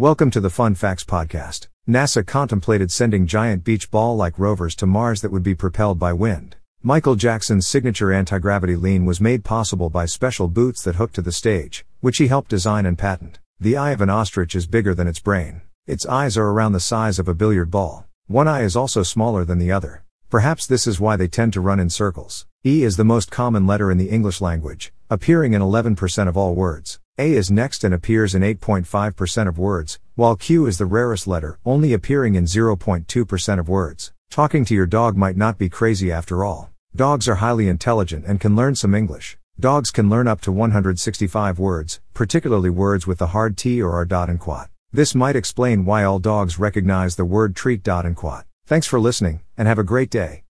Welcome to the Fun Facts Podcast. NASA contemplated sending giant beach ball like rovers to Mars that would be propelled by wind. Michael Jackson's signature anti gravity lean was made possible by special boots that hook to the stage, which he helped design and patent. The eye of an ostrich is bigger than its brain. Its eyes are around the size of a billiard ball. One eye is also smaller than the other. Perhaps this is why they tend to run in circles. E is the most common letter in the English language, appearing in 11% of all words. A is next and appears in 8.5% of words, while Q is the rarest letter, only appearing in 0.2% of words. Talking to your dog might not be crazy after all. Dogs are highly intelligent and can learn some English. Dogs can learn up to 165 words, particularly words with the hard T or R dot and quat. This might explain why all dogs recognize the word treat dot and quat. Thanks for listening, and have a great day.